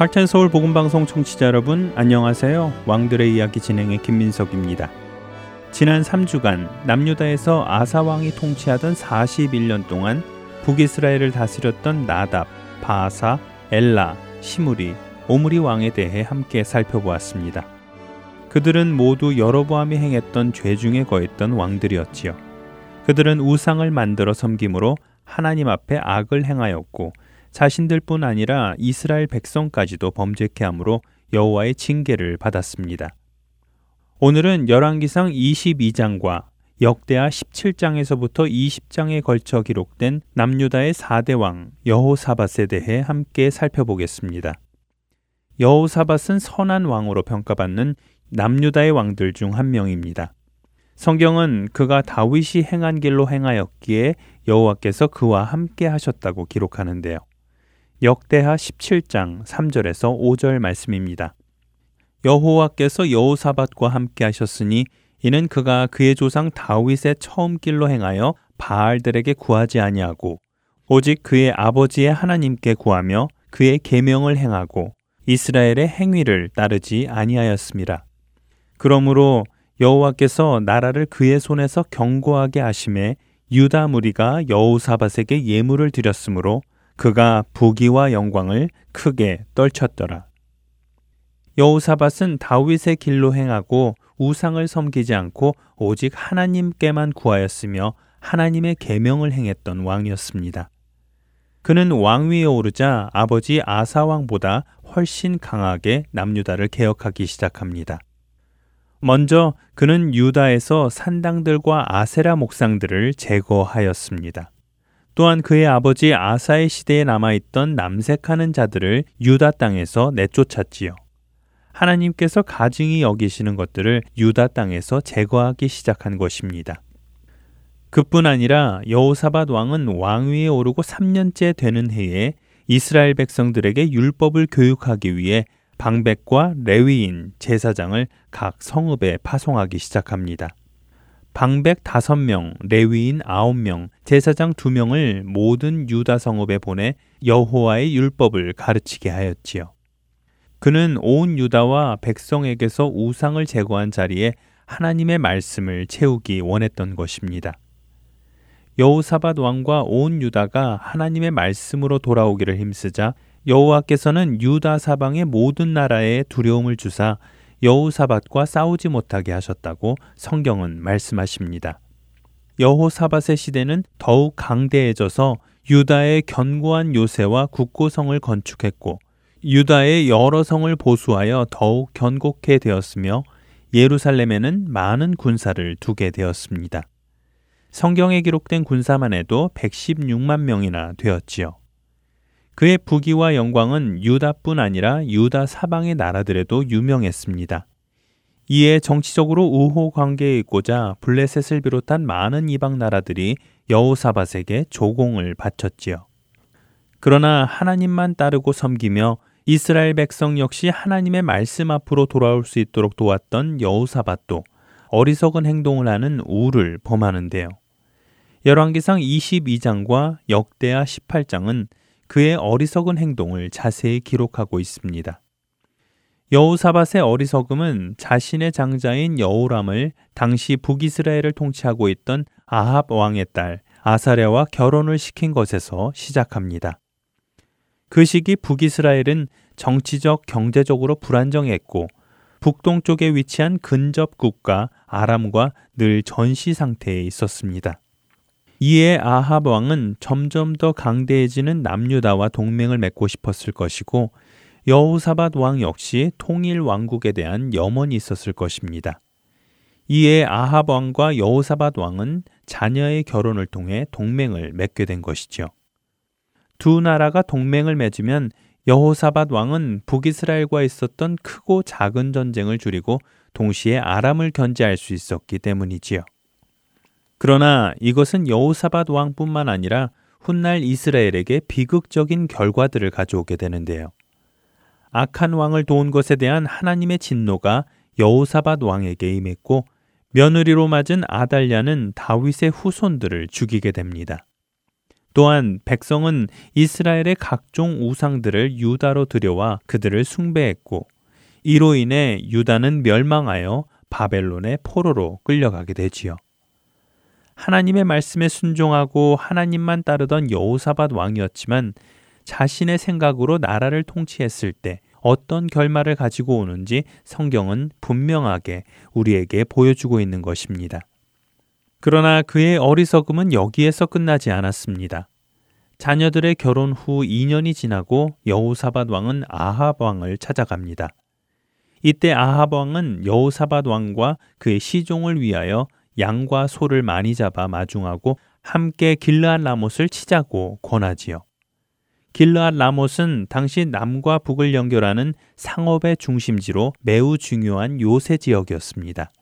할텐 서울 복음 방송 청취자 여러분 안녕하세요. 왕들의 이야기 진행의 김민석입니다. 지난 3주간 남유다에서 아사 왕이 통치하던 41년 동안 북이스라엘을 다스렸던 나답, 바사, 엘라, 시무리, 오므리 왕에 대해 함께 살펴보았습니다. 그들은 모두 여로보암이 행했던 죄 중에 거했던 왕들이었지요. 그들은 우상을 만들어 섬김으로 하나님 앞에 악을 행하였고 자신들뿐 아니라 이스라엘 백성까지도 범죄케 함으로 여호와의 징계를 받았습니다. 오늘은 열왕기상 22장과 역대하 17장에서부터 20장에 걸쳐 기록된 남유다의 4대 왕 여호사밧에 대해 함께 살펴보겠습니다. 여호사밧은 선한 왕으로 평가받는 남유다의 왕들 중 한 명입니다. 성경은 그가 다윗이 행한 길로 행하였기에 여호와께서 그와 함께 하셨다고 기록하는데요. 역대하 17장 3절에서 5절 말씀입니다. 여호와께서 여호사밧과 함께 하셨으니 이는 그가 그의 조상 다윗의 처음 길로 행하여 바알들에게 구하지 아니하고 오직 그의 아버지의 하나님께 구하며 그의 계명을 행하고 이스라엘의 행위를 따르지 아니하였습니다. 그러므로 여호와께서 나라를 그의 손에서 경고하게 하심에 유다 무리가 여호사밧에게 예물을 드렸으므로 그가 부귀와 영광을 크게 떨쳤더라. 여호사밧은 다윗의 길로 행하고 우상을 섬기지 않고 오직 하나님께만 구하였으며 하나님의 계명을 행했던 왕이었습니다. 그는 왕위에 오르자 아버지 아사 왕보다 훨씬 강하게 남유다를 개혁하기 시작합니다. 먼저 그는 유다에서 산당들과 아세라 목상들을 제거하였습니다. 또한 그의 아버지 아사의 시대에 남아있던 남색하는 자들을 유다 땅에서 내쫓았지요. 하나님께서 가증히 여기시는 것들을 유다 땅에서 제거하기 시작한 것입니다. 그뿐 아니라 여호사밧 왕은 왕위에 오르고 3년째 되는 해에 이스라엘 백성들에게 율법을 교육하기 위해 방백과 레위인 제사장을 각 성읍에 파송하기 시작합니다. 방백 다섯 명, 레위인 아홉 명, 제사장 두 명을 모든 유다 성읍에 보내 여호와의 율법을 가르치게 하였지요. 그는 온 유다와 백성에게서 우상을 제거한 자리에 하나님의 말씀을 채우기 원했던 것입니다. 여호사밧 왕과 온 유다가 하나님의 말씀으로 돌아오기를 힘쓰자 여호와께서는 유다 사방의 모든 나라에 두려움을 주사 여호사밧과 싸우지 못하게 하셨다고 성경은 말씀하십니다. 여호사밧의 시대는 더욱 강대해져서 유다의 견고한 요새와 국고성을 건축했고 유다의 여러 성을 보수하여 더욱 견고케 되었으며 예루살렘에는 많은 군사를 두게 되었습니다. 성경에 기록된 군사만 해도 116만 명이나 되었지요. 그의 부귀와 영광은 유다뿐 아니라 유다 사방의 나라들에도 유명했습니다. 이에 정치적으로 우호 관계에 있고자 블레셋을 비롯한 많은 이방 나라들이 여호사밧에게 조공을 바쳤지요. 그러나 하나님만 따르고 섬기며 이스라엘 백성 역시 하나님의 말씀 앞으로 돌아올 수 있도록 도왔던 여호사밧도 어리석은 행동을 하는 우를 범하는데요. 열왕기상 22장과 역대하 18장은 그의 어리석은 행동을 자세히 기록하고 있습니다. 여우사밧의 어리석음은 자신의 장자인 여우람을 당시 북이스라엘을 통치하고 있던 아합 왕의 딸 아사랴와 결혼을 시킨 것에서 시작합니다. 그 시기 북이스라엘은 정치적, 경제적으로 불안정했고 북동쪽에 위치한 근접 국가 아람과 늘 전시 상태에 있었습니다. 이에 아합 왕은 점점 더 강대해지는 남유다와 동맹을 맺고 싶었을 것이고 여호사밧 왕 역시 통일 왕국에 대한 염원이 있었을 것입니다. 이에 아합 왕과 여호사밧 왕은 자녀의 결혼을 통해 동맹을 맺게 된 것이죠. 두 나라가 동맹을 맺으면 여호사밧 왕은 북이스라엘과 있었던 크고 작은 전쟁을 줄이고 동시에 아람을 견제할 수 있었기 때문이지요. 그러나 이것은 여호사밧 왕뿐만 아니라 훗날 이스라엘에게 비극적인 결과들을 가져오게 되는데요. 악한 왕을 도운 것에 대한 하나님의 진노가 여호사밧 왕에게 임했고 며느리로 맞은 아달랴는 다윗의 후손들을 죽이게 됩니다. 또한 백성은 이스라엘의 각종 우상들을 유다로 들여와 그들을 숭배했고 이로 인해 유다는 멸망하여 바벨론의 포로로 끌려가게 되지요. 하나님의 말씀에 순종하고 하나님만 따르던 여호사밧 왕이었지만 자신의 생각으로 나라를 통치했을 때 어떤 결말을 가지고 오는지 성경은 분명하게 우리에게 보여주고 있는 것입니다. 그러나 그의 어리석음은 여기에서 끝나지 않았습니다. 자녀들의 결혼 후 2년이 지나고 여호사밧 왕은 아합 왕을 찾아갑니다. 이때 아합 왕은 여호사밧 왕과 그의 시종을 위하여 양과 소를 많이 잡아 마중하고 함께 길르앗 라못을 치자고 권하지요. 길르앗 라못은 당시 남과 북을 연결하는 상업의 중심지로 매우 중요한 요새 지역이었습니다.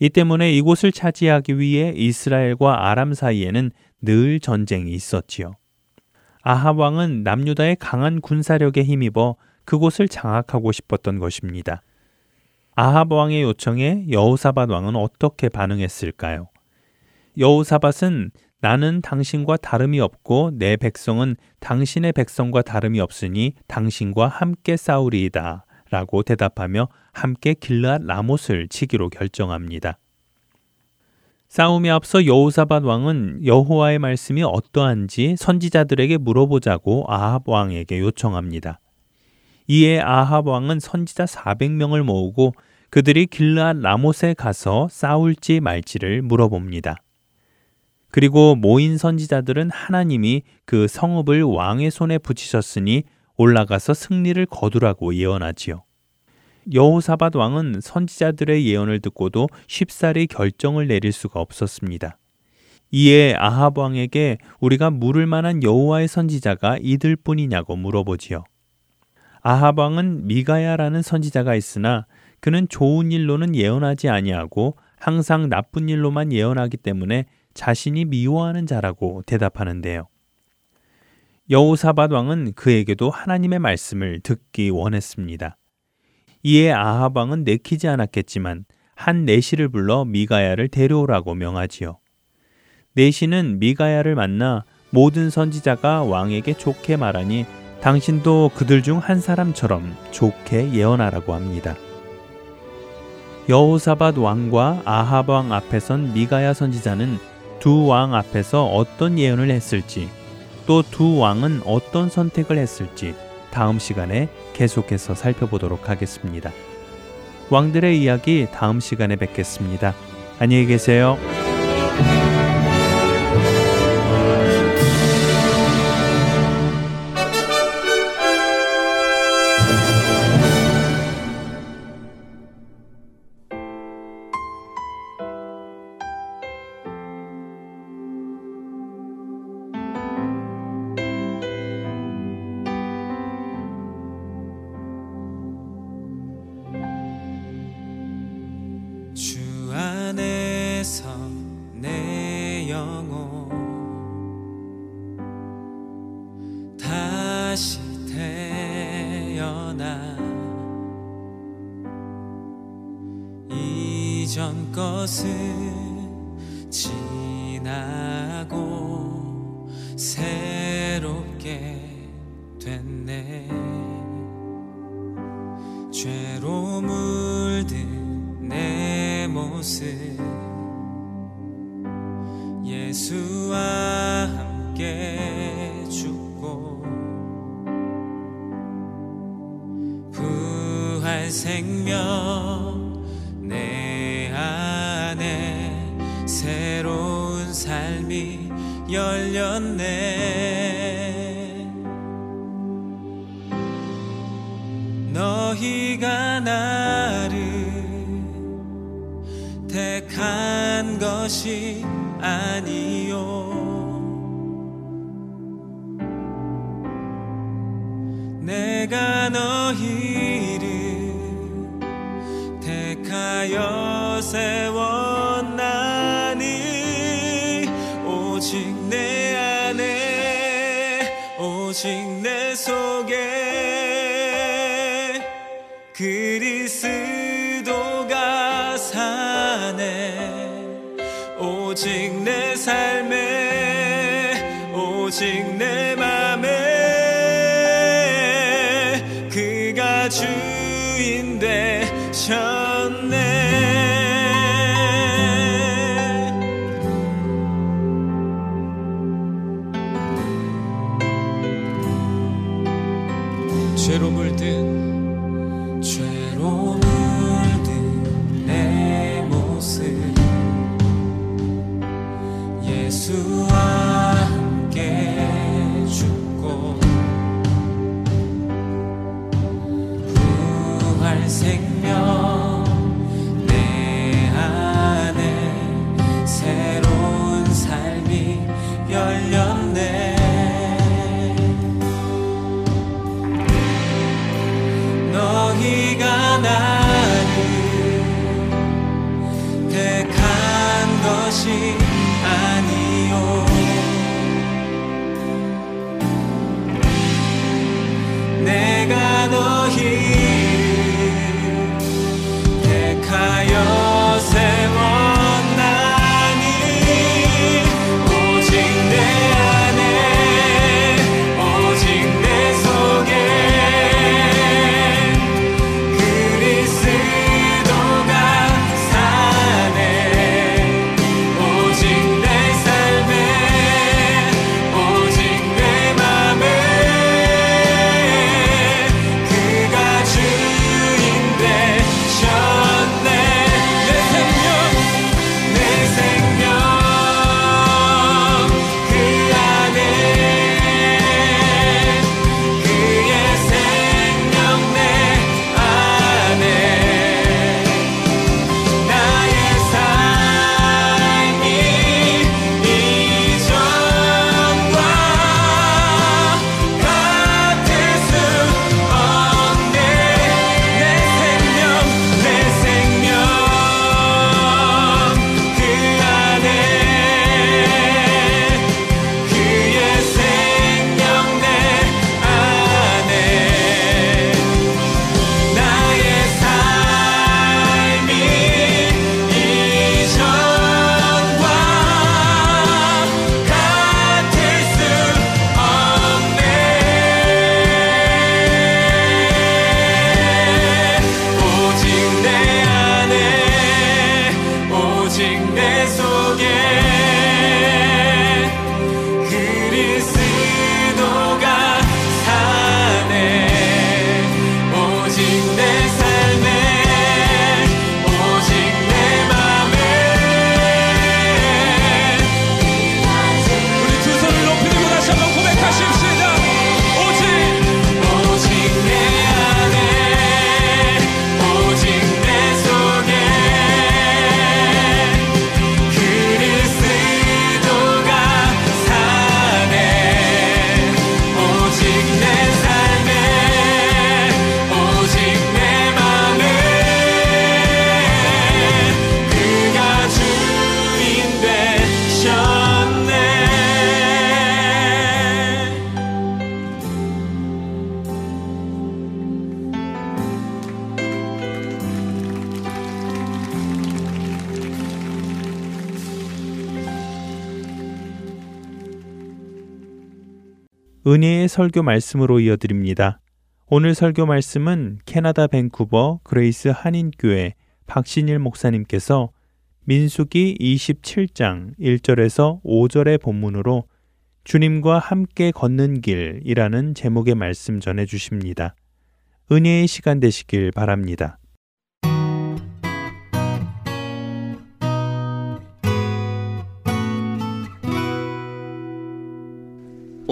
이 때문에 이곳을 차지하기 위해 이스라엘과 아람 사이에는 늘 전쟁이 있었지요. 아합 왕은 남유다의 강한 군사력에 힘입어 그곳을 장악하고 싶었던 것입니다. 아합 왕의 요청에 여호사밧 왕은 어떻게 반응했을까요? 여호사밧은 나는 당신과 다름이 없고 내 백성은 당신의 백성과 다름이 없으니 당신과 함께 싸우리이다. 라고 대답하며 함께 길앗 라못을 치기로 결정합니다. 싸움에 앞서 여호사밧 왕은 여호와의 말씀이 어떠한지 선지자들에게 물어보자고 아합 왕에게 요청합니다. 이에 아합 왕은 선지자 400명을 모으고 그들이 길르앗 라못에 가서 싸울지 말지를 물어봅니다. 그리고 모인 선지자들은 하나님이 그 성읍을 왕의 손에 붙이셨으니 올라가서 승리를 거두라고 예언하지요. 여호사밧 왕은 선지자들의 예언을 듣고도 쉽사리 결정을 내릴 수가 없었습니다. 이에 아합 왕에게 우리가 물을 만한 여호와의 선지자가 이들뿐이냐고 물어보지요. 아합 왕은 미가야라는 선지자가 있으나 그는 좋은 일로는 예언하지 아니하고 항상 나쁜 일로만 예언하기 때문에 자신이 미워하는 자라고 대답하는데요. 여호사밧 왕은 그에게도 하나님의 말씀을 듣기 원했습니다. 이에 아합 왕은 내키지 않았겠지만 한 내시를 불러 미가야를 데려오라고 명하지요. 내시는 미가야를 만나 모든 선지자가 왕에게 좋게 말하니 당신도 그들 중 한 사람처럼 좋게 예언하라고 합니다. 여호사밧 왕과 아합 왕 앞에 선 미가야 선지자는 두 왕 앞에서 어떤 예언을 했을지 또 두 왕은 어떤 선택을 했을지 다음 시간에 계속해서 살펴보도록 하겠습니다. 왕들의 이야기 다음 시간에 뵙겠습니다. 안녕히 계세요. 오직 내 속에 그리스도가 사네. 오직 내 삶에 오직 은혜의 설교 말씀으로 이어드립니다. 오늘 설교 말씀은 캐나다 밴쿠버 그레이스 한인교회 박신일 목사님께서 민수기 27장 1절에서 5절의 본문으로 주님과 함께 걷는 길이라는 제목의 말씀 전해 주십니다. 은혜의 시간 되시길 바랍니다.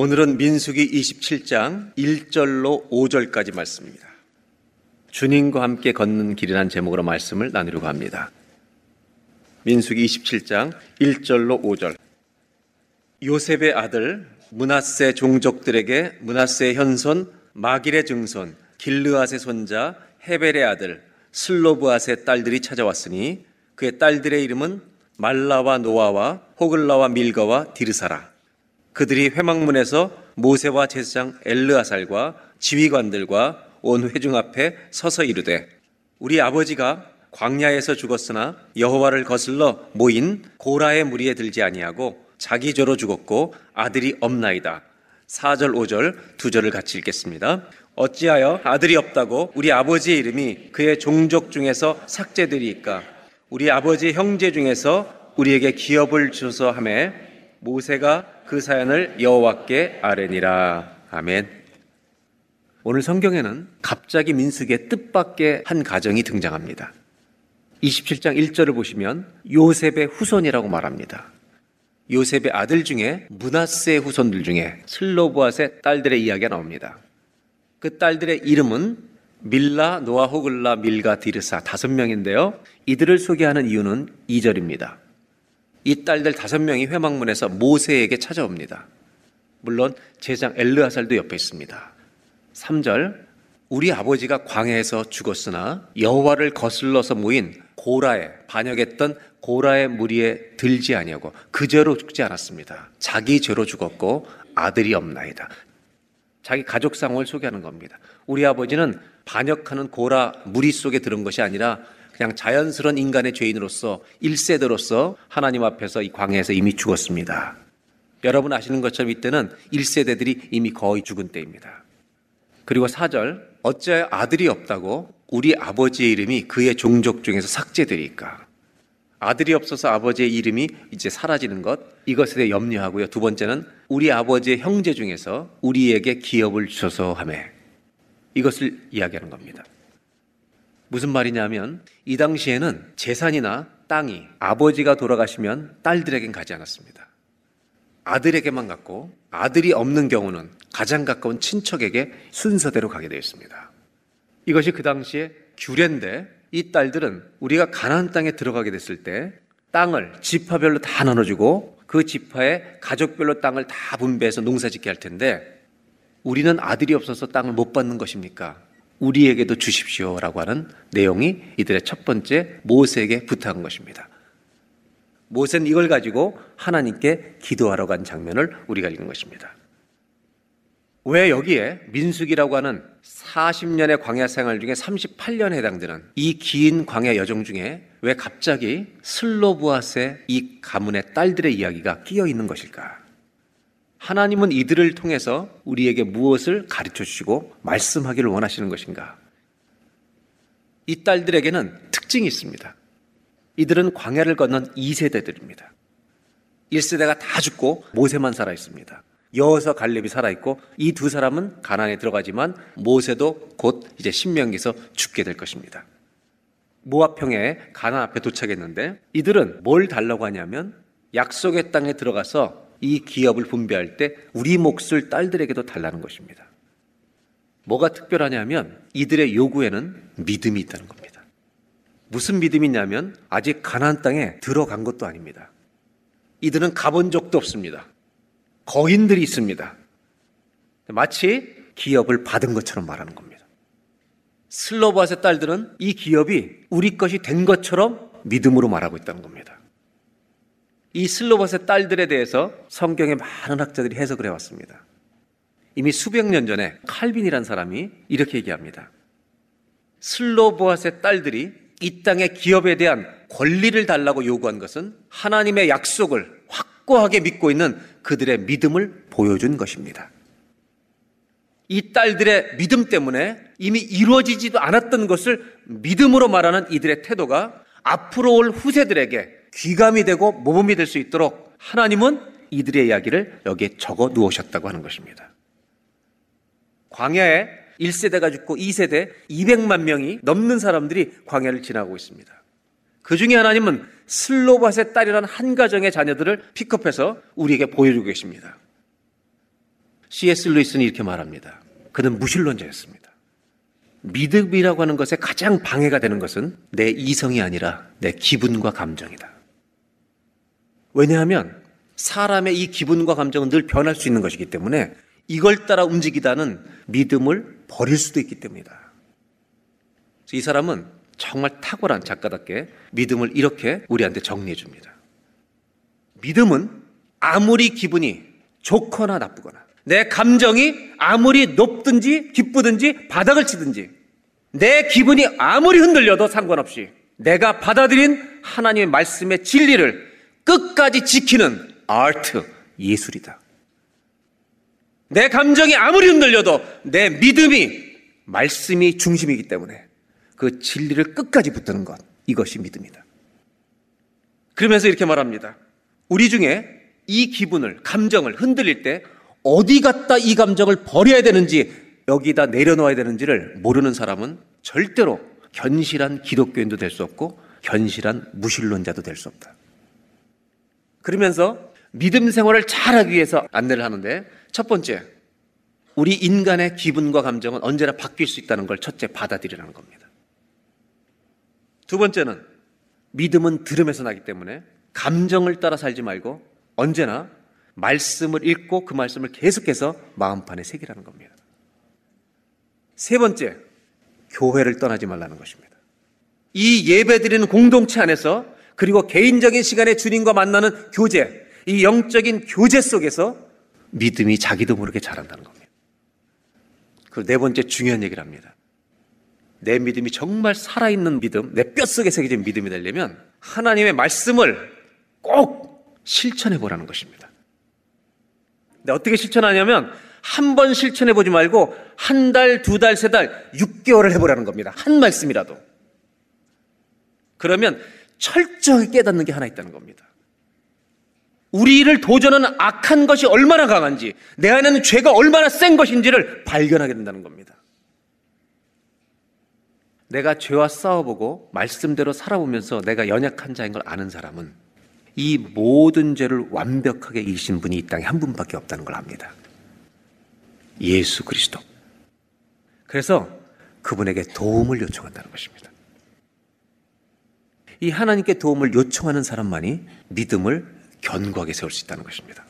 오늘은 민수기 27장 1절로 5절까지 말씀입니다. 주님과 함께 걷는 길이라는 제목으로 말씀을 나누려고 합니다. 민수기 27장 1절로 5절. 요셉의 아들 문하세 종족들에게 문하세의 현손 마길의 증손 길르앗의 손자 헤벨의 아들 슬로브앗의 딸들이 찾아왔으니 그의 딸들의 이름은 말라와 노아와 호글라와 밀가와 디르사라. 그들이 회막문에서 모세와 제사장 엘르아살과 지휘관들과 온 회중 앞에 서서 이르되 우리 아버지가 광야에서 죽었으나 여호와를 거슬러 모인 고라의 무리에 들지 아니하고 자기 죄로 죽었고 아들이 없나이다. 4절 5절 두 절을 같이 읽겠습니다. 어찌하여 아들이 없다고 우리 아버지의 이름이 그의 종족 중에서 삭제되리이까 우리 아버지 형제 중에서 우리에게 기업을 주소서 하매 모세가 그 사연을 여호와께 아뢰니라 아멘. 오늘 성경에는 갑자기 민숙의 뜻밖의 한 가정이 등장합니다. 27장 1절을 보시면 요셉의 후손이라고 말합니다. 요셉의 아들 중에 문하세의 후손들 중에 슬로보앗의 딸들의 이야기가 나옵니다. 그 딸들의 이름은 밀라, 노아, 호글라, 밀가, 디르사 다섯 명인데요. 이들을 소개하는 이유는 2절입니다. 이 딸들 다섯 명이 회막문에서 모세에게 찾아옵니다. 물론 제장 엘르아살도 옆에 있습니다. 3절 우리 아버지가 광야에서 죽었으나 여호와를 거슬러서 모인 고라에 반역했던 고라의 무리에 들지 아니하고 그 죄로 죽지 않았습니다. 자기 죄로 죽었고 아들이 없나이다. 자기 가족 상황을 소개하는 겁니다. 우리 아버지는 반역하는 고라 무리 속에 들은 것이 아니라 그냥 자연스러운 인간의 죄인으로서 1세대로서 하나님 앞에서 이 광야에서 이미 죽었습니다. 여러분 아시는 것처럼 이때는 1세대들이 이미 거의 죽은 때입니다. 그리고 4절 어째 아들이 없다고 우리 아버지의 이름이 그의 종족 중에서 삭제되리까? 아들이 없어서 아버지의 이름이 이제 사라지는 것 이것에 대해 염려하고요. 두 번째는 우리 아버지의 형제 중에서 우리에게 기업을 주셔서 하매 이것을 이야기하는 겁니다. 무슨 말이냐면 이 당시에는 재산이나 땅이 아버지가 돌아가시면 딸들에겐 가지 않았습니다. 아들에게만 갔고 아들이 없는 경우는 가장 가까운 친척에게 순서대로 가게 되어 있습니다. 이것이 그 당시에 규례인데 이 딸들은 우리가 가나안 땅에 들어가게 됐을 때 땅을 지파별로 다 나눠주고 그 지파의 가족별로 땅을 다 분배해서 농사짓게 할 텐데 우리는 아들이 없어서 땅을 못 받는 것입니까? 우리에게도 주십시오라고 하는 내용이 이들의 첫 번째 모세에게 부탁한 것입니다. 모세는 이걸 가지고 하나님께 기도하러 간 장면을 우리가 읽은 것입니다. 왜 여기에 민숙이라고 하는 40년의 광야 생활 중에 38년에 해당되는 이 긴 광야 여정 중에 왜 갑자기 슬로브아스의 이 가문의 딸들의 이야기가 끼어 있는 것일까? 하나님은 이들을 통해서 우리에게 무엇을 가르쳐 주시고 말씀하기를 원하시는 것인가? 이 딸들에게는 특징이 있습니다. 이들은 광야를 건넌 2세대들입니다. 1세대가 다 죽고 모세만 살아 있습니다. 여호서 갈렙이 살아 있고 이 두 사람은 가난에 들어가지만 모세도 곧 이제 신명기에서 죽게 될 것입니다. 모압 평에 가난 앞에 도착했는데 이들은 뭘 달라고 하냐면 약속의 땅에 들어가서 이 기업을 분배할 때 우리 몫을 딸들에게도 달라는 것입니다. 뭐가 특별하냐면 이들의 요구에는 믿음이 있다는 겁니다. 무슨 믿음이 있냐면 아직 가나안 땅에 들어간 것도 아닙니다. 이들은 가본 적도 없습니다. 거인들이 있습니다. 마치 기업을 받은 것처럼 말하는 겁니다. 슬로바스의 딸들은 이 기업이 우리 것이 된 것처럼 믿음으로 말하고 있다는 겁니다. 이 슬로바스의 딸들에 대해서 성경의 많은 학자들이 해석을 해왔습니다. 이미 수백 년 전에 칼빈이란 사람이 이렇게 얘기합니다. 슬로보아스의 딸들이 이 땅의 기업에 대한 권리를 달라고 요구한 것은 하나님의 약속을 확고하게 믿고 있는 그들의 믿음을 보여준 것입니다. 이 딸들의 믿음 때문에 이미 이루어지지도 않았던 것을 믿음으로 말하는 이들의 태도가 앞으로 올 후세들에게 귀감이 되고 모범이 될 수 있도록 하나님은 이들의 이야기를 여기에 적어 놓으셨다고 하는 것입니다. 광야에 1세대가 죽고 2세대 200만 명이 넘는 사람들이 광야를 지나고 있습니다. 그 중에 하나님은 슬로바스의 딸이라는 한 가정의 자녀들을 픽업해서 우리에게 보여주고 계십니다. C.S. 루이스는 이렇게 말합니다. 그는 무신론자였습니다. 믿음이라고 하는 것에 가장 방해가 되는 것은 내 이성이 아니라 내 기분과 감정이다. 왜냐하면 사람의 이 기분과 감정은 늘 변할 수 있는 것이기 때문에 이걸 따라 움직이다는 믿음을 버릴 수도 있기 때문이다. 이 사람은 정말 탁월한 작가답게 믿음을 이렇게 우리한테 정리해 줍니다. 믿음은 아무리 기분이 좋거나 나쁘거나 내 감정이 아무리 높든지 기쁘든지 바닥을 치든지 내 기분이 아무리 흔들려도 상관없이 내가 받아들인 하나님의 말씀의 진리를 끝까지 지키는 아트, 예술이다. 내 감정이 아무리 흔들려도 내 믿음이 말씀이 중심이기 때문에 그 진리를 끝까지 붙드는 것, 이것이 믿음이다. 그러면서 이렇게 말합니다. 우리 중에 이 기분을, 감정을 흔들릴 때 어디 갖다 이 감정을 버려야 되는지 여기다 내려놓아야 되는지를 모르는 사람은 절대로 견실한 기독교인도 될 수 없고 견실한 무신론자도 될 수 없다. 그러면서 믿음 생활을 잘하기 위해서 안내를 하는데 첫 번째, 우리 인간의 기분과 감정은 언제나 바뀔 수 있다는 걸 첫째 받아들이라는 겁니다. 두 번째는 믿음은 들음에서 나기 때문에 감정을 따라 살지 말고 언제나 말씀을 읽고 그 말씀을 계속해서 마음판에 새기라는 겁니다. 세 번째, 교회를 떠나지 말라는 것입니다. 이 예배 드리는 공동체 안에서 그리고 개인적인 시간에 주님과 만나는 교제, 이 영적인 교제 속에서 믿음이 자기도 모르게 자란다는 겁니다. 그네 번째 중요한 얘기를 합니다. 내 믿음이 정말 살아있는 믿음, 내 뼛속에 새겨진 믿음이 되려면 하나님의 말씀을 꼭 실천해 보라는 것입니다. 근데 어떻게 실천하냐면 한 번 실천해 보지 말고 한 달, 두 달, 세 달, 6개월을 해보라는 겁니다. 한 말씀이라도. 그러면 철저히 깨닫는 게 하나 있다는 겁니다. 우리를 도전하는 악한 것이 얼마나 강한지, 내 안에는 죄가 얼마나 센 것인지를 발견하게 된다는 겁니다. 내가 죄와 싸워보고 말씀대로 살아보면서 내가 연약한 자인 걸 아는 사람은 이 모든 죄를 완벽하게 이기신 분이 이 땅에 한 분밖에 없다는 걸 압니다. 예수 그리스도. 그래서 그분에게 도움을 요청한다는 것입니다. 이 하나님께 도움을 요청하는 사람만이 믿음을 견고하게 세울 수 있다는 것입니다.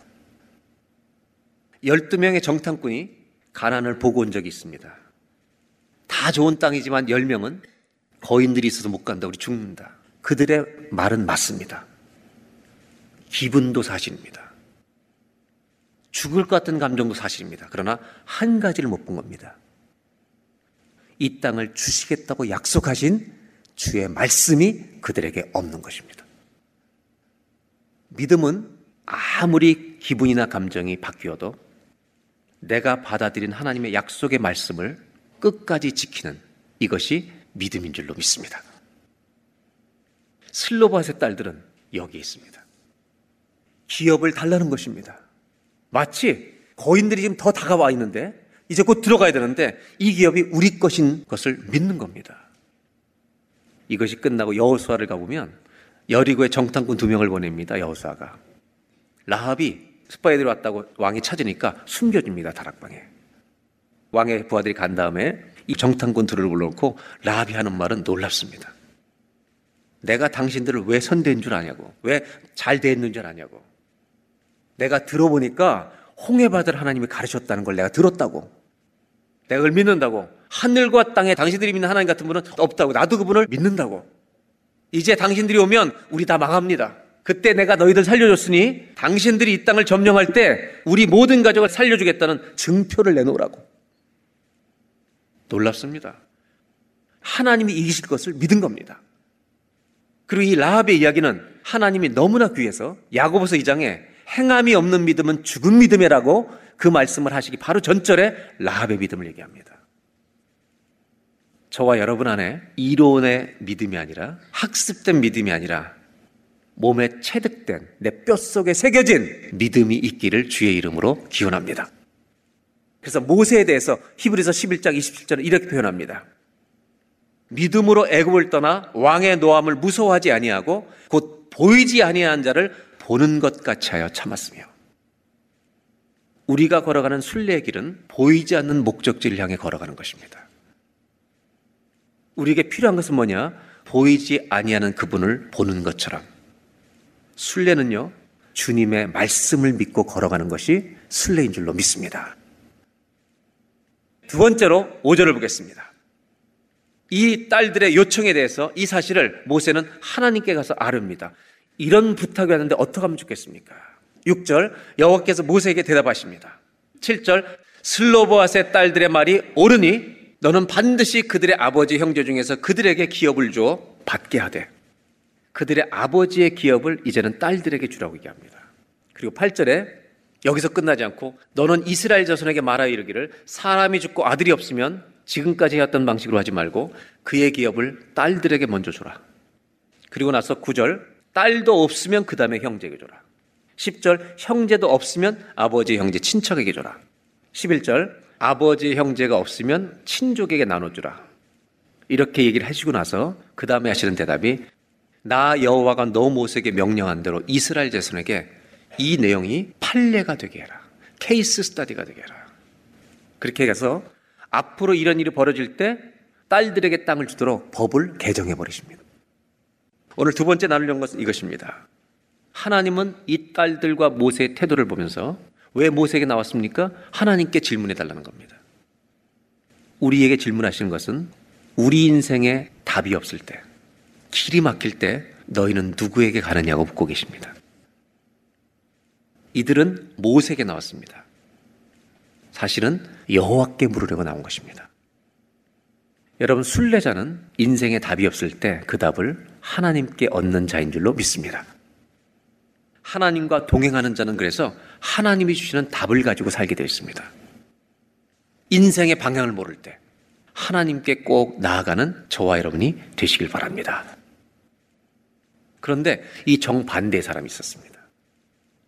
12명의 정탐꾼이 가난을 보고 온 적이 있습니다. 다 좋은 땅이지만 10명은 거인들이 있어서 못 간다. 우리 죽는다. 그들의 말은 맞습니다. 기분도 사실입니다. 죽을 것 같은 감정도 사실입니다. 그러나 한 가지를 못 본 겁니다. 이 땅을 주시겠다고 약속하신 주의 말씀이 그들에게 없는 것입니다. 믿음은 아무리 기분이나 감정이 바뀌어도 내가 받아들인 하나님의 약속의 말씀을 끝까지 지키는 이것이 믿음인 줄로 믿습니다. 슬로바스의 딸들은 여기 있습니다. 기업을 달라는 것입니다. 마치 거인들이 지금 더 다가와 있는데 이제 곧 들어가야 되는데 이 기업이 우리 것인 것을 믿는 겁니다. 이것이 끝나고 여호수아를 가보면 여리고에 정탐꾼 두 명을 보냅니다. 여호수아가 라합이 스파이들이 왔다고 왕이 찾으니까 숨겨줍니다. 다락방에. 왕의 부하들이 간 다음에 이 정탐꾼 둘을 불러놓고 라합이 하는 말은 놀랍습니다. 내가 당신들을 왜 선대인 줄 아냐고, 왜 잘 대했는 줄 아냐고. 내가 들어보니까 홍해바다를 하나님이 가르쳤다는 걸 내가 들었다고. 내가 그걸 믿는다고. 하늘과 땅에 당신들이 믿는 하나님 같은 분은 없다고. 나도 그분을 믿는다고. 이제 당신들이 오면 우리 다 망합니다. 그때 내가 너희들 살려줬으니 당신들이 이 땅을 점령할 때 우리 모든 가족을 살려주겠다는 증표를 내놓으라고. 놀랍습니다. 하나님이 이기실 것을 믿은 겁니다. 그리고 이 라합의 이야기는 하나님이 너무나 귀해서 야고보서 2장에 행함이 없는 믿음은 죽은 믿음이라고 그 말씀을 하시기 바로 전절에 라합의 믿음을 얘기합니다. 저와 여러분 안에 이론의 믿음이 아니라 학습된 믿음이 아니라 몸에 체득된 내 뼛속에 새겨진 믿음이 있기를 주의 이름으로 기원합니다. 그래서 모세에 대해서 히브리서 11장 27절은 이렇게 표현합니다. 믿음으로 애굽을 떠나 왕의 노함을 무서워하지 아니하고 곧 보이지 아니한 자를 보는 것 같이 하여 참았으며 우리가 걸어가는 순례의 길은 보이지 않는 목적지를 향해 걸어가는 것입니다. 우리에게 필요한 것은 뭐냐? 보이지 아니하는 그분을 보는 것처럼. 순례는요, 주님의 말씀을 믿고 걸어가는 것이 순례인 줄로 믿습니다. 두 번째로 5절을 보겠습니다. 이 딸들의 요청에 대해서 이 사실을 모세는 하나님께 가서 아릅니다. 이런 부탁이 왔는데 어떻게 하면 좋겠습니까? 6절 여호와께서 모세에게 대답하십니다. 7절 슬로보아스의 딸들의 말이 옳으니 너는 반드시 그들의 아버지 형제 중에서 그들에게 기업을 줘 받게 하되 그들의 아버지의 기업을 이제는 딸들에게 주라고 얘기합니다. 그리고 8절에 여기서 끝나지 않고 너는 이스라엘 자손에게 말하여 이르기를 사람이 죽고 아들이 없으면 지금까지 해왔던 방식으로 하지 말고 그의 기업을 딸들에게 먼저 줘라. 그리고 나서 9절 딸도 없으면 그 다음에 형제에게 줘라. 10절 형제도 없으면 아버지 형제 친척에게 줘라. 11절 아버지 형제가 없으면 친족에게 나눠주라. 이렇게 얘기를 하시고 나서 그 다음에 하시는 대답이 나 여호와가 너 모세에게 명령한 대로 이스라엘 자손에게 이 내용이 판례가 되게 해라. 케이스 스타디가 되게 해라. 그렇게 해서 앞으로 이런 일이 벌어질 때 딸들에게 땅을 주도록 법을 개정해 버리십니다. 오늘 두 번째 나누려는 것은 이것입니다. 하나님은 이 딸들과 모세의 태도를 보면서 왜 모세에게 나왔습니까? 하나님께 질문해 달라는 겁니다. 우리에게 질문하시는 것은 우리 인생에 답이 없을 때, 길이 막힐 때 너희는 누구에게 가느냐고 묻고 계십니다. 이들은 모세에게 나왔습니다. 사실은 여호와께 물으려고 나온 것입니다. 여러분 순례자는 인생에 답이 없을 때 그 답을 하나님께 얻는 자인 줄로 믿습니다. 하나님과 동행하는 자는 그래서 하나님이 주시는 답을 가지고 살게 되어 있습니다. 인생의 방향을 모를 때 하나님께 꼭 나아가는 저와 여러분이 되시길 바랍니다. 그런데 이 정반대의 사람이 있었습니다.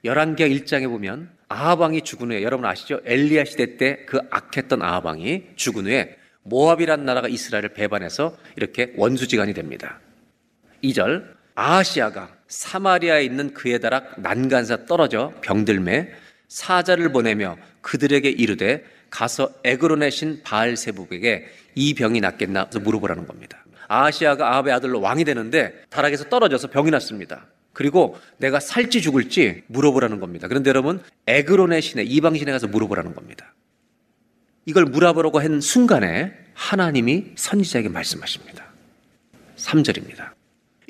열왕기하 1장에 보면 아하방이 죽은 후에 여러분 아시죠? 엘리야 시대 때 그 악했던 아하방이 죽은 후에 모압이란 나라가 이스라엘을 배반해서 이렇게 원수지간이 됩니다. 2절 아하시아가 사마리아에 있는 그의 다락 난간사 떨어져 병들매 사자를 보내며 그들에게 이르되 가서 에그론의 신 바알세북에게 이 병이 낫겠나 물어보라는 겁니다. 아하시아가 아합의 아들로 왕이 되는데 다락에서 떨어져서 병이 났습니다. 그리고 내가 살지 죽을지 물어보라는 겁니다. 그런데 여러분 에그론의 신에 이방 신에 가서 물어보라는 겁니다. 이걸 물어보라고 한 순간에 하나님이 선지자에게 말씀하십니다. 3절입니다.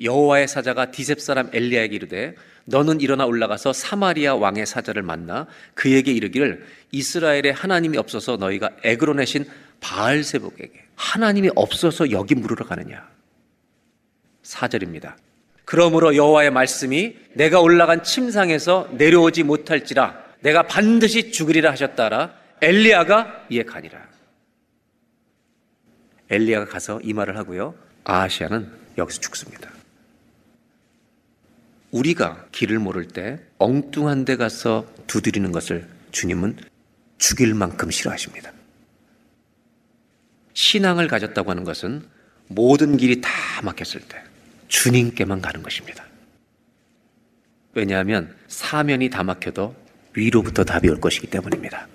여호와의 사자가 디셉 사람 엘리야에게 이르되 너는 일어나 올라가서 사마리아 왕의 사자를 만나 그에게 이르기를 이스라엘에 하나님이 없어서 너희가 에그론의 신 바알세복에게 하나님이 없어서 여기 물으러 가느냐. 4절입니다. 그러므로 여호와의 말씀이 내가 올라간 침상에서 내려오지 못할지라 내가 반드시 죽으리라 하셨다라 엘리야가 이에 가니라. 엘리야가 가서 이 말을 하고요. 아하시아는 여기서 죽습니다. 우리가 길을 모를 때 엉뚱한 데 가서 두드리는 것을 주님은 죽일 만큼 싫어하십니다. 신앙을 가졌다고 하는 것은 모든 길이 다 막혔을 때 주님께만 가는 것입니다. 왜냐하면 사면이 다 막혀도 위로부터 답이 올 것이기 때문입니다.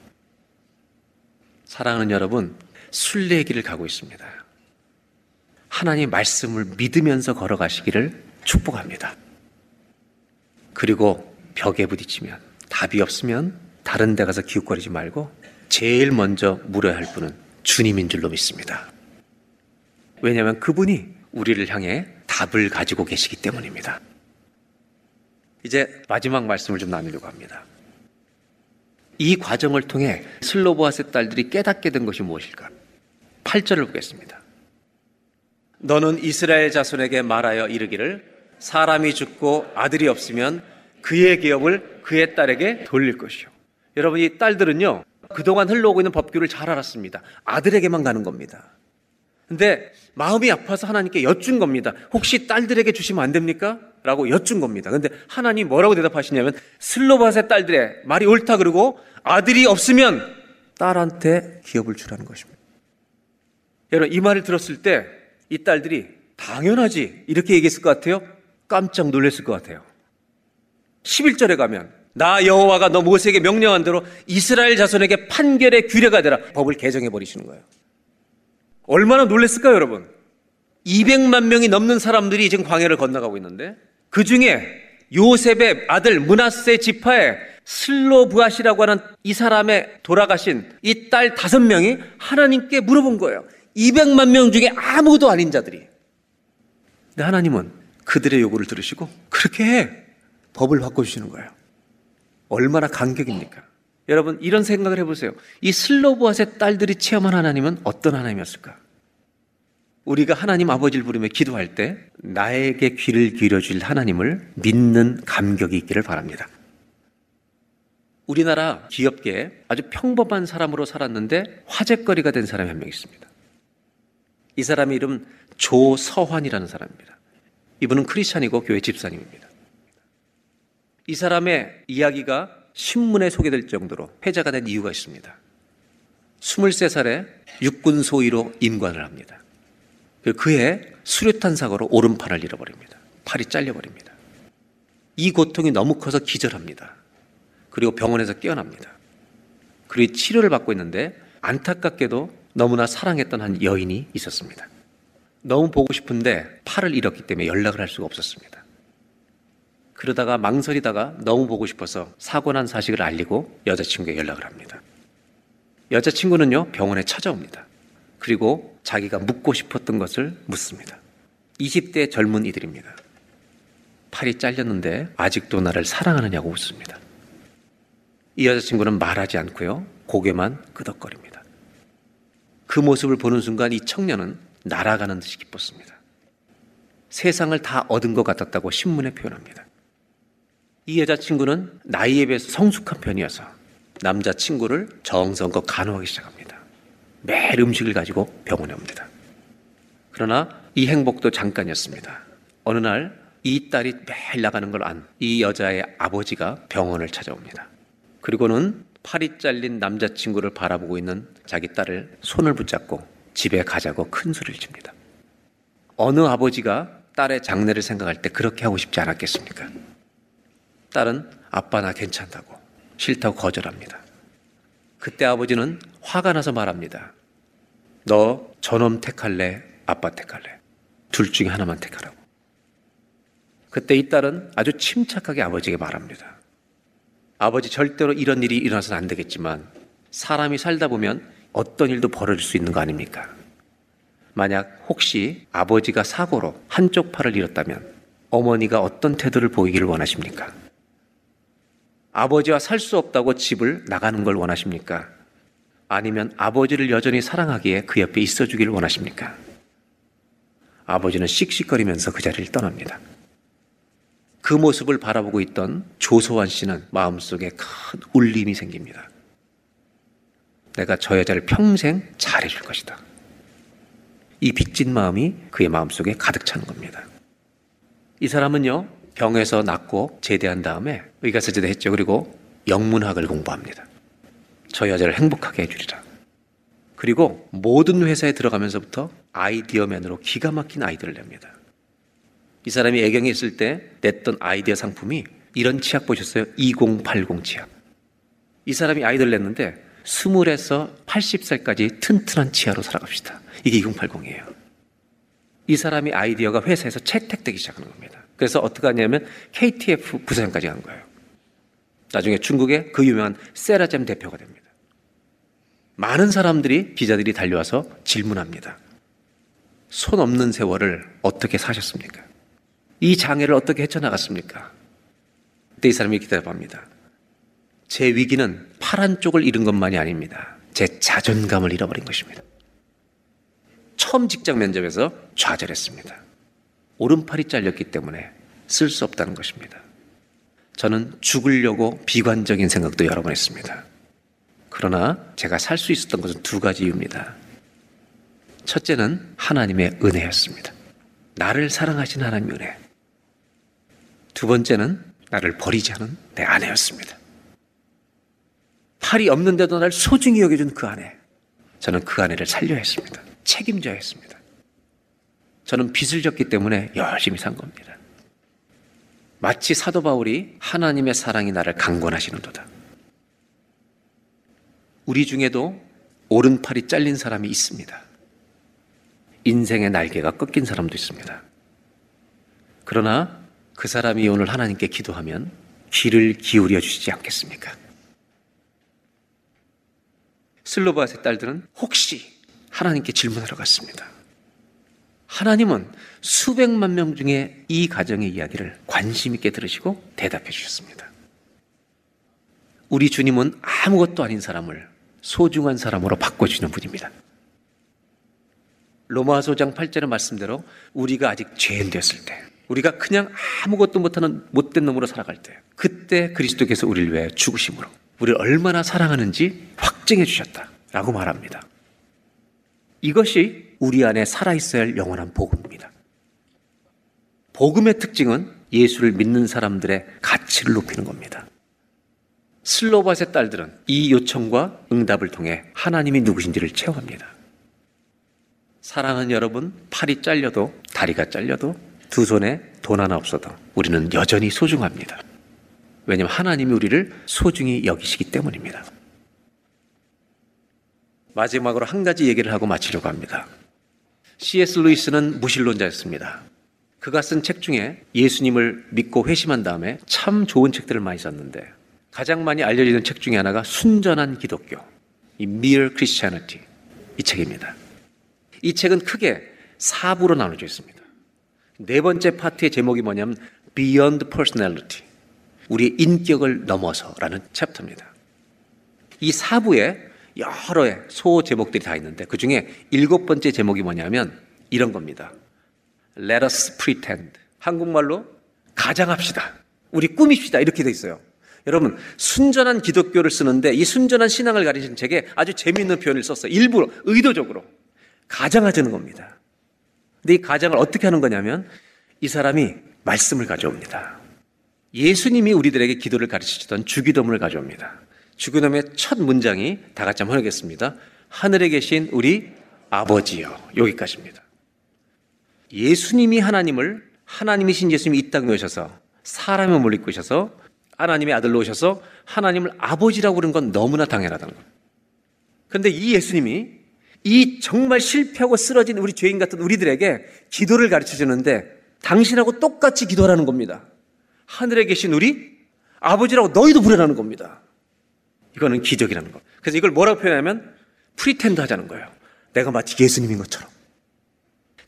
사랑하는 여러분, 순례의 길을 가고 있습니다. 하나님 말씀을 믿으면서 걸어가시기를 축복합니다. 그리고 벽에 부딪히면 답이 없으면 다른 데 가서 기웃거리지 말고 제일 먼저 물어야 할 분은 주님인 줄로 믿습니다. 왜냐하면 그분이 우리를 향해 답을 가지고 계시기 때문입니다. 이제 마지막 말씀을 좀 나누려고 합니다. 이 과정을 통해 슬로보아스 딸들이 깨닫게 된 것이 무엇일까? 8절을 보겠습니다. 너는 이스라엘 자손에게 말하여 이르기를 사람이 죽고 아들이 없으면 그의 기업을 그의 딸에게 돌릴 것이요. 여러분 이 딸들은요 그동안 흘러오고 있는 법규를 잘 알았습니다. 아들에게만 가는 겁니다. 근데 마음이 아파서 하나님께 여쭌 겁니다. 혹시 딸들에게 주시면 안 됩니까? 라고 여쭌 겁니다. 근데 하나님 뭐라고 대답하시냐면 슬로바의 딸들의 말이 옳다 그러고 아들이 없으면 딸한테 기업을 주라는 것입니다. 여러분 이 말을 들었을 때 이 딸들이 당연하지 이렇게 얘기했을 것 같아요. 깜짝 놀랐을 것 같아요. 11절에 가면 나 여호와가 너 모세에게 명령한 대로 이스라엘 자손에게 판결의 규례가 되라 법을 개정해 버리시는 거예요. 얼마나 놀랬을까요, 여러분? 200만 명이 넘는 사람들이 지금 광야를 건너가고 있는데 그 중에 요셉의 아들 문하세 지파의 슬로브앗이라고 하는 이 사람의 돌아가신 이 딸 다섯 명이 하나님께 물어본 거예요. 200만 명 중에 아무도 아닌 자들이. 근데 하나님은 그들의 요구를 들으시고 그렇게 법을 바꿔주시는 거예요. 얼마나 감격입니까? 여러분 이런 생각을 해보세요. 이 슬로브앗의 딸들이 체험한 하나님은 어떤 하나님이었을까? 우리가 하나님 아버지를 부르며 기도할 때 나에게 귀를 기울여줄 하나님을 믿는 감격이 있기를 바랍니다. 우리나라 기업계에 아주 평범한 사람으로 살았는데 화제거리가 된 사람이 한 명 있습니다. 이 사람 이름 조서환이라는 사람입니다. 이분은 크리스찬이고 교회 집사님입니다. 이 사람의 이야기가 신문에 소개될 정도로 회자가 된 이유가 있습니다. 23살에 육군 소위로 임관을 합니다. 그해 수류탄 사고로 오른팔을 잃어버립니다. 팔이 잘려버립니다. 이 고통이 너무 커서 기절합니다. 그리고 병원에서 깨어납니다. 그리고 치료를 받고 있는데 안타깝게도 너무나 사랑했던 한 여인이 있었습니다. 너무 보고 싶은데 팔을 잃었기 때문에 연락을 할 수가 없었습니다. 그러다가 망설이다가 너무 보고 싶어서 사고 난 사실을 알리고 여자친구에 연락을 합니다. 여자친구는요, 병원에 찾아옵니다. 그리고 자기가 묻고 싶었던 것을 묻습니다. 20대 젊은 이들입니다. 팔이 잘렸는데 아직도 나를 사랑하느냐고 묻습니다. 이 여자친구는 말하지 않고요. 고개만 끄덕거립니다. 그 모습을 보는 순간 이 청년은 날아가는 듯이 기뻤습니다. 세상을 다 얻은 것 같았다고 신문에 표현합니다. 이 여자친구는 나이에 비해서 성숙한 편이어서 남자친구를 정성껏 간호하기 시작합니다. 매일 음식을 가지고 병원에 옵니다. 그러나 이 행복도 잠깐이었습니다. 어느 날 이 딸이 매일 나가는 걸 안 이 여자의 아버지가 병원을 찾아옵니다. 그리고는 팔이 잘린 남자친구를 바라보고 있는 자기 딸을 손을 붙잡고 집에 가자고 큰 소리를 칩니다. 어느 아버지가 딸의 장례를 생각할 때 그렇게 하고 싶지 않았겠습니까? 딸은 아빠 나 괜찮다고 싫다고 거절합니다. 그때 아버지는 화가 나서 말합니다. 너 저놈 택할래? 아빠 택할래? 둘 중에 하나만 택하라고. 그때 이 딸은 아주 침착하게 아버지에게 말합니다. 아버지 절대로 이런 일이 일어나서는 안 되겠지만 사람이 살다 보면 어떤 일도 벌어질 수 있는 거 아닙니까? 만약 혹시 아버지가 사고로 한쪽 팔을 잃었다면 어머니가 어떤 태도를 보이기를 원하십니까? 아버지와 살 수 없다고 집을 나가는 걸 원하십니까? 아니면 아버지를 여전히 사랑하기에 그 옆에 있어 주기를 원하십니까? 아버지는 씩씩거리면서 그 자리를 떠납니다. 그 모습을 바라보고 있던 조소환 씨는 마음속에 큰 울림이 생깁니다. 내가 저 여자를 평생 잘해줄 것이다. 이 빚진 마음이 그의 마음속에 가득 차는 겁니다. 이 사람은요, 병에서 낫고 제대한 다음에 의가서제도 했죠. 그리고 영문학을 공부합니다. 저 여자를 행복하게 해주리라. 그리고 모든 회사에 들어가면서부터 아이디어맨으로 기가 막힌 아이디어를 냅니다. 이 사람이 애경에 있을 때 냈던 아이디어 상품이 이런 치약 보셨어요? 2080 치약. 이 사람이 아이디어를 냈는데 20에서 80살까지 튼튼한 치아로 살아갑시다. 이게 2080이에요. 이 사람이 아이디어가 회사에서 채택되기 시작하는 겁니다. 그래서 어떻게 하냐면 KTF 부사장까지 간 거예요. 나중에 중국의 그 유명한 세라젬 대표가 됩니다. 많은 사람들이 기자들이 달려와서 질문합니다. 손 없는 세월을 어떻게 사셨습니까? 이 장애를 어떻게 헤쳐나갔습니까? 그때 이 사람이 기대합니다. 제 위기는 파란 쪽을 잃은 것만이 아닙니다. 제 자존감을 잃어버린 것입니다. 처음 직장 면접에서 좌절했습니다. 오른팔이 잘렸기 때문에 쓸 수 없다는 것입니다. 저는 죽으려고 비관적인 생각도 여러 번 했습니다. 그러나 제가 살 수 있었던 것은 두 가지 이유입니다. 첫째는 하나님의 은혜였습니다. 나를 사랑하신 하나님의 은혜. 두 번째는 나를 버리지 않은 내 아내였습니다. 팔이 없는데도 날 소중히 여겨준 그 아내. 저는 그 아내를 살려야 했습니다. 책임져야 했습니다. 저는 빚을 졌기 때문에 열심히 산 겁니다. 마치 사도 바울이 하나님의 사랑이 나를 강권하시는도다. 우리 중에도 오른팔이 잘린 사람이 있습니다. 인생의 날개가 꺾인 사람도 있습니다. 그러나 그 사람이 오늘 하나님께 기도하면 귀를 기울여 주시지 않겠습니까? 슬로바스의 딸들은 혹시 하나님께 질문하러 갔습니다. 하나님은 수백만 명 중에 이 가정의 이야기를 관심 있게 들으시고 대답해 주셨습니다. 우리 주님은 아무것도 아닌 사람을 소중한 사람으로 바꿔주는 분입니다. 로마서 장 8절의 말씀대로 우리가 아직 죄인 되었을 때, 우리가 그냥 아무것도 못하는 못된 놈으로 살아갈 때, 그때 그리스도께서 우리를 위해 죽으심으로 우리를 얼마나 사랑하는지 확증해 주셨다라고 말합니다. 이것이 우리 안에 살아있어야 할 영원한 복음입니다. 복음의 특징은 예수를 믿는 사람들의 가치를 높이는 겁니다. 슬로바스의 딸들은 이 요청과 응답을 통해 하나님이 누구신지를 체험합니다. 사랑하는 여러분, 팔이 잘려도 다리가 잘려도 두 손에 돈 하나 없어도 우리는 여전히 소중합니다. 왜냐하면 하나님이 우리를 소중히 여기시기 때문입니다. 마지막으로 한 가지 얘기를 하고 마치려고 합니다. C.S. 루이스는 무신론자였습니다. 그가 쓴 책 중에 예수님을 믿고 회심한 다음에 참 좋은 책들을 많이 썼는데 가장 많이 알려지는 책 중에 하나가 순전한 기독교, 이 Mere Christianity 이 책입니다. 이 책은 크게 4부로 나눠져 있습니다. 네 번째 파트의 제목이 뭐냐면 Beyond Personality, 우리의 인격을 넘어서라는 챕터입니다. 이 4부에 여러의 소 제목들이 다 있는데 그 중에 일곱 번째 제목이 뭐냐면 이런 겁니다. Let us pretend. 한국말로 가장합시다. 우리 꾸밉시다. 이렇게 돼 있어요. 여러분, 순전한 기독교를 쓰는데 이 순전한 신앙을 가리신 책에 아주 재미있는 표현을 썼어요. 일부러, 의도적으로. 가장하자는 겁니다. 근데 이 가장을 어떻게 하는 거냐면 이 사람이 말씀을 가져옵니다. 예수님이 우리들에게 기도를 가르치시던 주기도문을 가져옵니다. 주기도문의 첫 문장이 다 같이 한번 하겠습니다. 하늘에 계신 우리 아버지요. 여기까지입니다. 예수님이 하나님을 하나님이신 예수님이 이 땅에 오셔서 몸을 입고 오셔서 하나님의 아들로 오셔서 하나님을 아버지라고 부른 건 너무나 당연하다는 거예요. 그런데 이 예수님이 이 정말 실패하고 쓰러진 우리 죄인 같은 우리들에게 기도를 가르쳐 주는데 당신하고 똑같이 기도하라는 겁니다. 하늘에 계신 우리 아버지라고 너희도 부르라는 겁니다. 이거는 기적이라는 거. 그래서 이걸 뭐라고 표현하면 pretend 하자는 거예요. 내가 마치 예수님인 것처럼.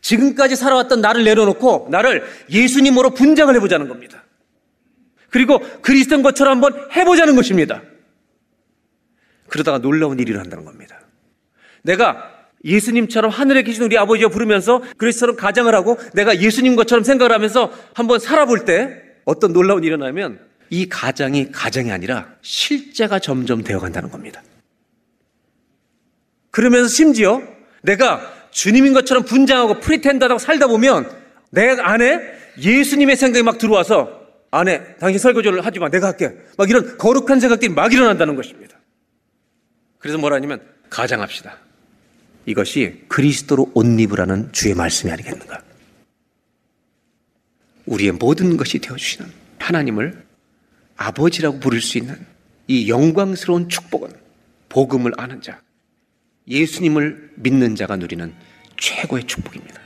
지금까지 살아왔던 나를 내려놓고 나를 예수님으로 분장을 해보자는 겁니다. 그리고 그리스도인 것처럼 한번 해보자는 것입니다. 그러다가 놀라운 일을 한다는 겁니다. 내가 예수님처럼 하늘에 계신 우리 아버지와 부르면서 그리스도처럼 가장을 하고 내가 예수님 것처럼 생각을 하면서 한번 살아볼 때 어떤 놀라운 일이 일어나면 이 가장이 가장이 아니라 실제가 점점 되어 간다는 겁니다. 그러면서 심지어 내가 주님인 것처럼 분장하고 프리텐더하고 살다 보면 내 안에 예수님의 생각이 막 들어와서 안에 당신 설거지를 하지 마 내가 할게 막 이런 거룩한 생각들이 막 일어난다는 것입니다. 그래서 뭐라 하냐면 가장합시다. 이것이 그리스도로 옷 입으라는 주의 말씀이 아니겠는가? 우리의 모든 것이 되어주시는 하나님을 아버지라고 부를 수 있는 이 영광스러운 축복은 복음을 아는 자, 예수님을 믿는 자가 누리는 최고의 축복입니다.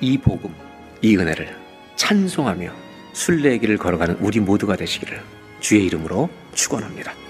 이 복음, 이 은혜를 찬송하며 순례의 길을 걸어가는 우리 모두가 되시기를 주의 이름으로 축원합니다.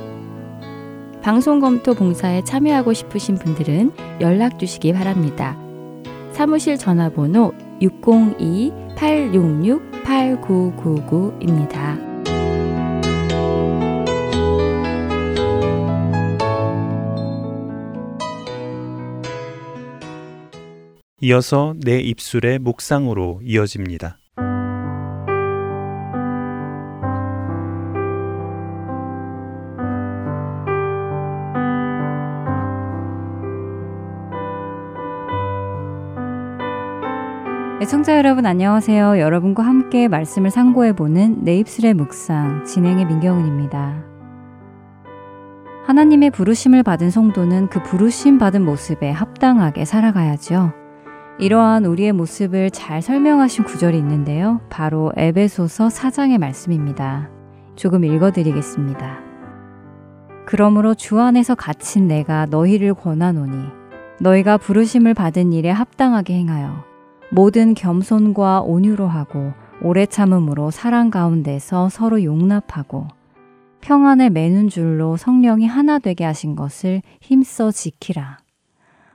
방송 검토 봉사에 참여하고 싶으신 분들은 연락 주시기 바랍니다. 사무실 전화번호 602-866-8999입니다. 이어서 내 입술의 묵상으로 이어집니다. 애청자 여러분 안녕하세요. 여러분과 함께 말씀을 상고해보는 내 입술의 묵상 진행의 민경은입니다. 하나님의 부르심을 받은 성도는 그 부르심 받은 모습에 합당하게 살아가야죠. 이러한 우리의 모습을 잘 설명하신 구절이 있는데요. 바로 에베소서 4장의 말씀입니다. 조금 읽어드리겠습니다. 그러므로 주 안에서 갇힌 내가 너희를 권하노니 너희가 부르심을 받은 일에 합당하게 행하여 모든 겸손과 온유로 하고 오래 참음으로 사랑 가운데서 서로 용납하고 평안에 매는 줄로 성령이 하나 되게 하신 것을 힘써 지키라.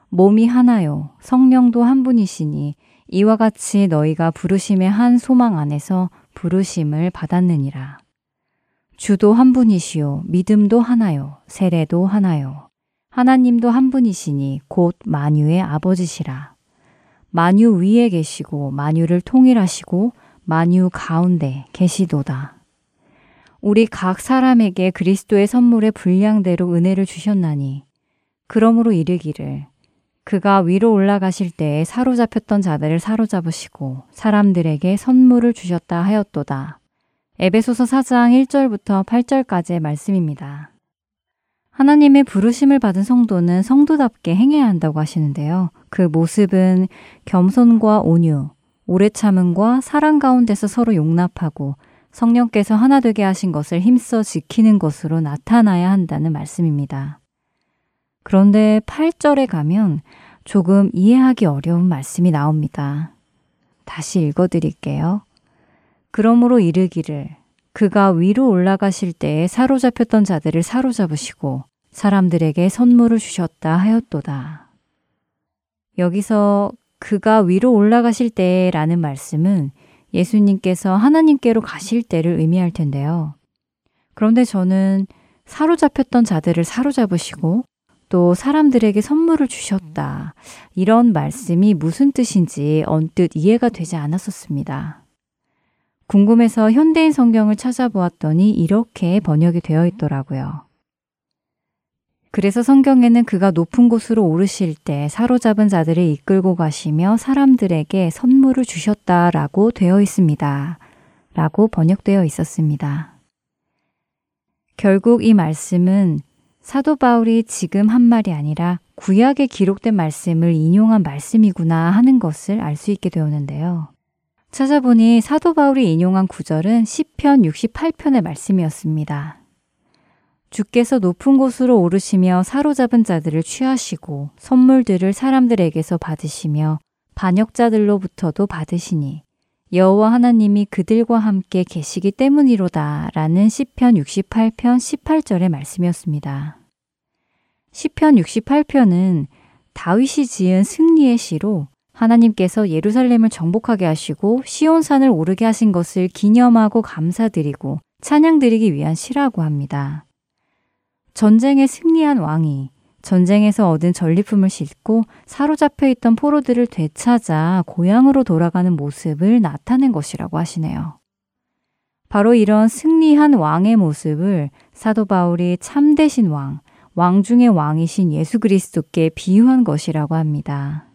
몸이 하나요. 성령도 한 분이시니 이와 같이 너희가 부르심의 한 소망 안에서 부르심을 받았느니라. 주도 한 분이시요. 믿음도 하나요. 세례도 하나요. 하나님도 한 분이시니 곧 만유의 아버지시라. 만유 위에 계시고 만유를 통일하시고 만유 가운데 계시도다. 우리 각 사람에게 그리스도의 선물의 분량대로 은혜를 주셨나니 그러므로 이르기를 그가 위로 올라가실 때에 사로잡혔던 자들을 사로잡으시고 사람들에게 선물을 주셨다 하였도다. 에베소서 4장 1절부터 8절까지의 말씀입니다. 하나님의 부르심을 받은 성도는 성도답게 행해야 한다고 하시는데요. 그 모습은 겸손과 온유, 오래 참음과 사랑 가운데서 서로 용납하고 성령께서 하나 되게 하신 것을 힘써 지키는 것으로 나타나야 한다는 말씀입니다. 그런데 8절에 가면 조금 이해하기 어려운 말씀이 나옵니다. 다시 읽어 드릴게요. 그러므로 이르기를 그가 위로 올라가실 때에 사로잡혔던 자들을 사로잡으시고 사람들에게 선물을 주셨다 하였도다. 여기서 그가 위로 올라가실 때라는 말씀은 예수님께서 하나님께로 가실 때를 의미할 텐데요. 그런데 저는 사로잡혔던 자들을 사로잡으시고 또 사람들에게 선물을 주셨다. 이런 말씀이 무슨 뜻인지 언뜻 이해가 되지 않았었습니다. 궁금해서 현대인 성경을 찾아보았더니 이렇게 번역이 되어 있더라고요. 그래서 성경에는 그가 높은 곳으로 오르실 때 사로잡은 자들을 이끌고 가시며 사람들에게 선물을 주셨다라고 되어 있습니다. 라고 번역되어 있었습니다. 결국 이 말씀은 사도 바울이 지금 한 말이 아니라 구약에 기록된 말씀을 인용한 말씀이구나 하는 것을 알 수 있게 되었는데요. 찾아보니 사도 바울이 인용한 구절은 시편 68편의 말씀이었습니다. 주께서 높은 곳으로 오르시며 사로잡은 자들을 취하시고 선물들을 사람들에게서 받으시며 반역자들로부터도 받으시니 여호와 하나님이 그들과 함께 계시기 때문이로다라는 시편 68편 18절의 말씀이었습니다. 시편 68편은 다윗이 지은 승리의 시로 하나님께서 예루살렘을 정복하게 하시고 시온산을 오르게 하신 것을 기념하고 감사드리고 찬양드리기 위한 시라고 합니다. 전쟁에 승리한 왕이 전쟁에서 얻은 전리품을 싣고 사로잡혀 있던 포로들을 되찾아 고향으로 돌아가는 모습을 나타낸 것이라고 하시네요. 바로 이런 승리한 왕의 모습을 사도 바울이 참되신 왕, 왕 중의 왕이신 예수 그리스도께 비유한 것이라고 합니다.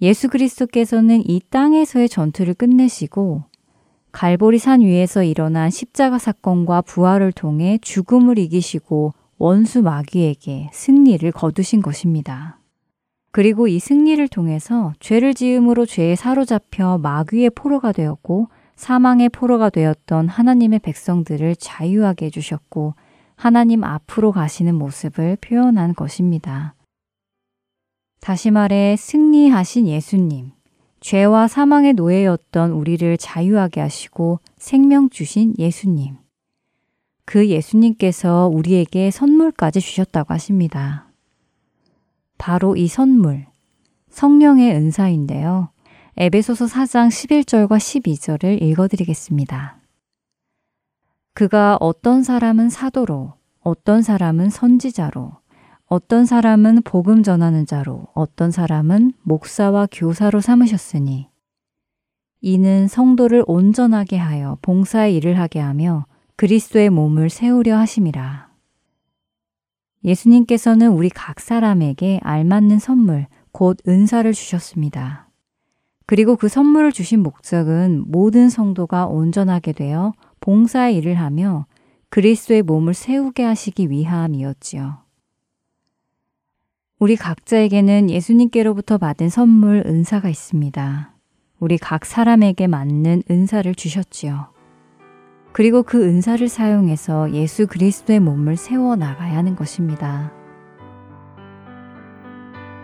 예수 그리스도께서는 이 땅에서의 전투를 끝내시고 갈보리 산 위에서 일어난 십자가 사건과 부활을 통해 죽음을 이기시고 원수 마귀에게 승리를 거두신 것입니다. 그리고 이 승리를 통해서 죄를 지음으로 죄에 사로잡혀 마귀의 포로가 되었고 사망의 포로가 되었던 하나님의 백성들을 자유하게 해주셨고 하나님 앞으로 가시는 모습을 표현한 것입니다. 다시 말해 승리하신 예수님, 죄와 사망의 노예였던 우리를 자유하게 하시고 생명 주신 예수님. 그 예수님께서 우리에게 선물까지 주셨다고 하십니다. 바로 이 선물, 성령의 은사인데요. 에베소서 4장 11절과 12절을 읽어드리겠습니다. 그가 어떤 사람은 사도로, 어떤 사람은 선지자로, 어떤 사람은 복음 전하는 자로, 어떤 사람은 목사와 교사로 삼으셨으니, 이는 성도를 온전하게 하여 봉사의 일을 하게 하며 그리스도의 몸을 세우려 하심이라. 예수님께서는 우리 각 사람에게 알맞는 선물, 곧 은사를 주셨습니다. 그리고 그 선물을 주신 목적은 모든 성도가 온전하게 되어 봉사의 일을 하며 그리스도의 몸을 세우게 하시기 위함이었지요. 우리 각자에게는 예수님께로부터 받은 선물 은사가 있습니다. 우리 각 사람에게 맞는 은사를 주셨지요. 그리고 그 은사를 사용해서 예수 그리스도의 몸을 세워 나가야 하는 것입니다.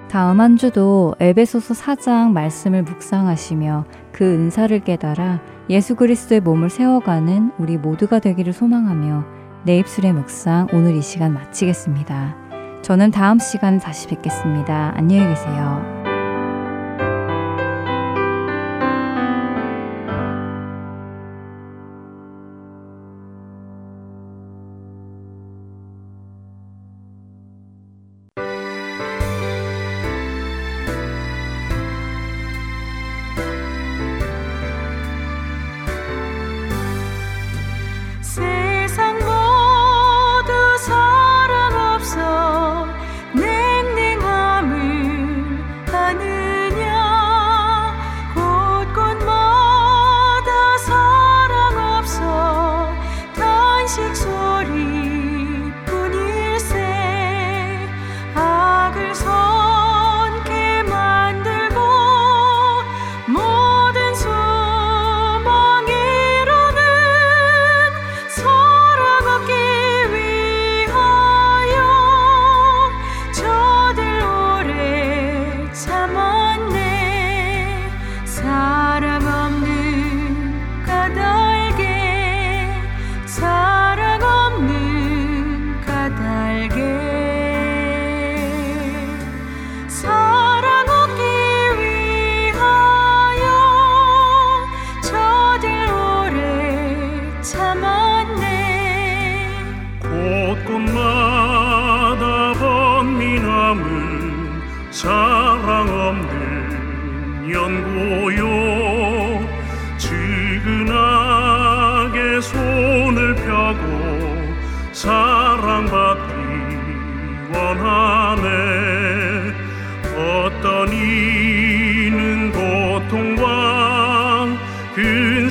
다음 한 주도 에베소서 4장 말씀을 묵상하시며 그 은사를 깨달아 예수 그리스도의 몸을 세워가는 우리 모두가 되기를 소망하며 내 입술의 묵상 오늘 이 시간 마치겠습니다. 저는 다음 시간 다시 뵙겠습니다. 안녕히 계세요.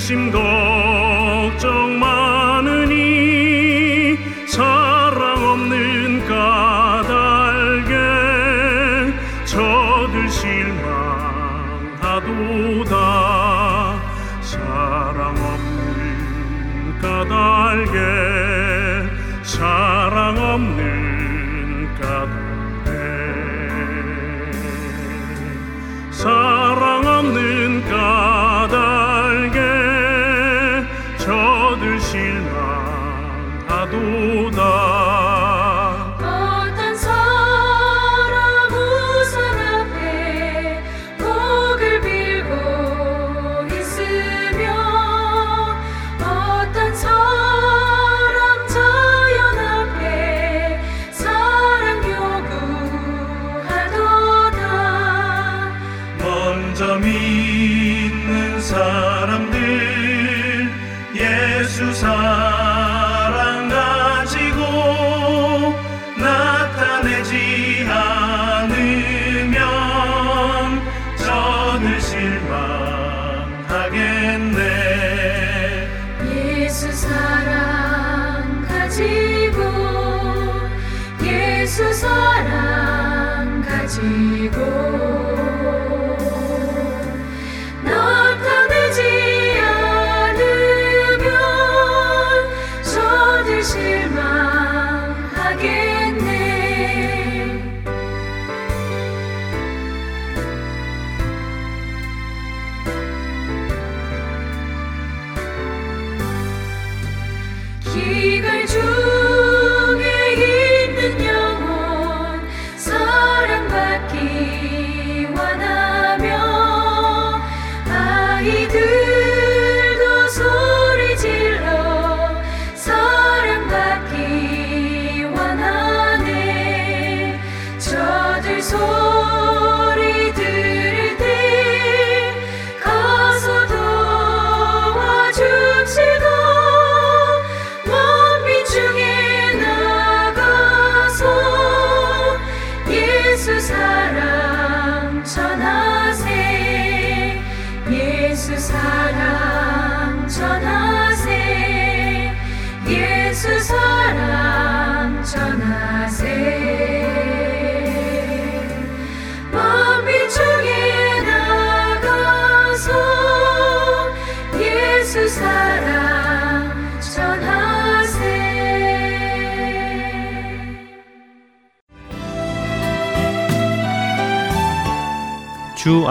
예수 사랑 가지고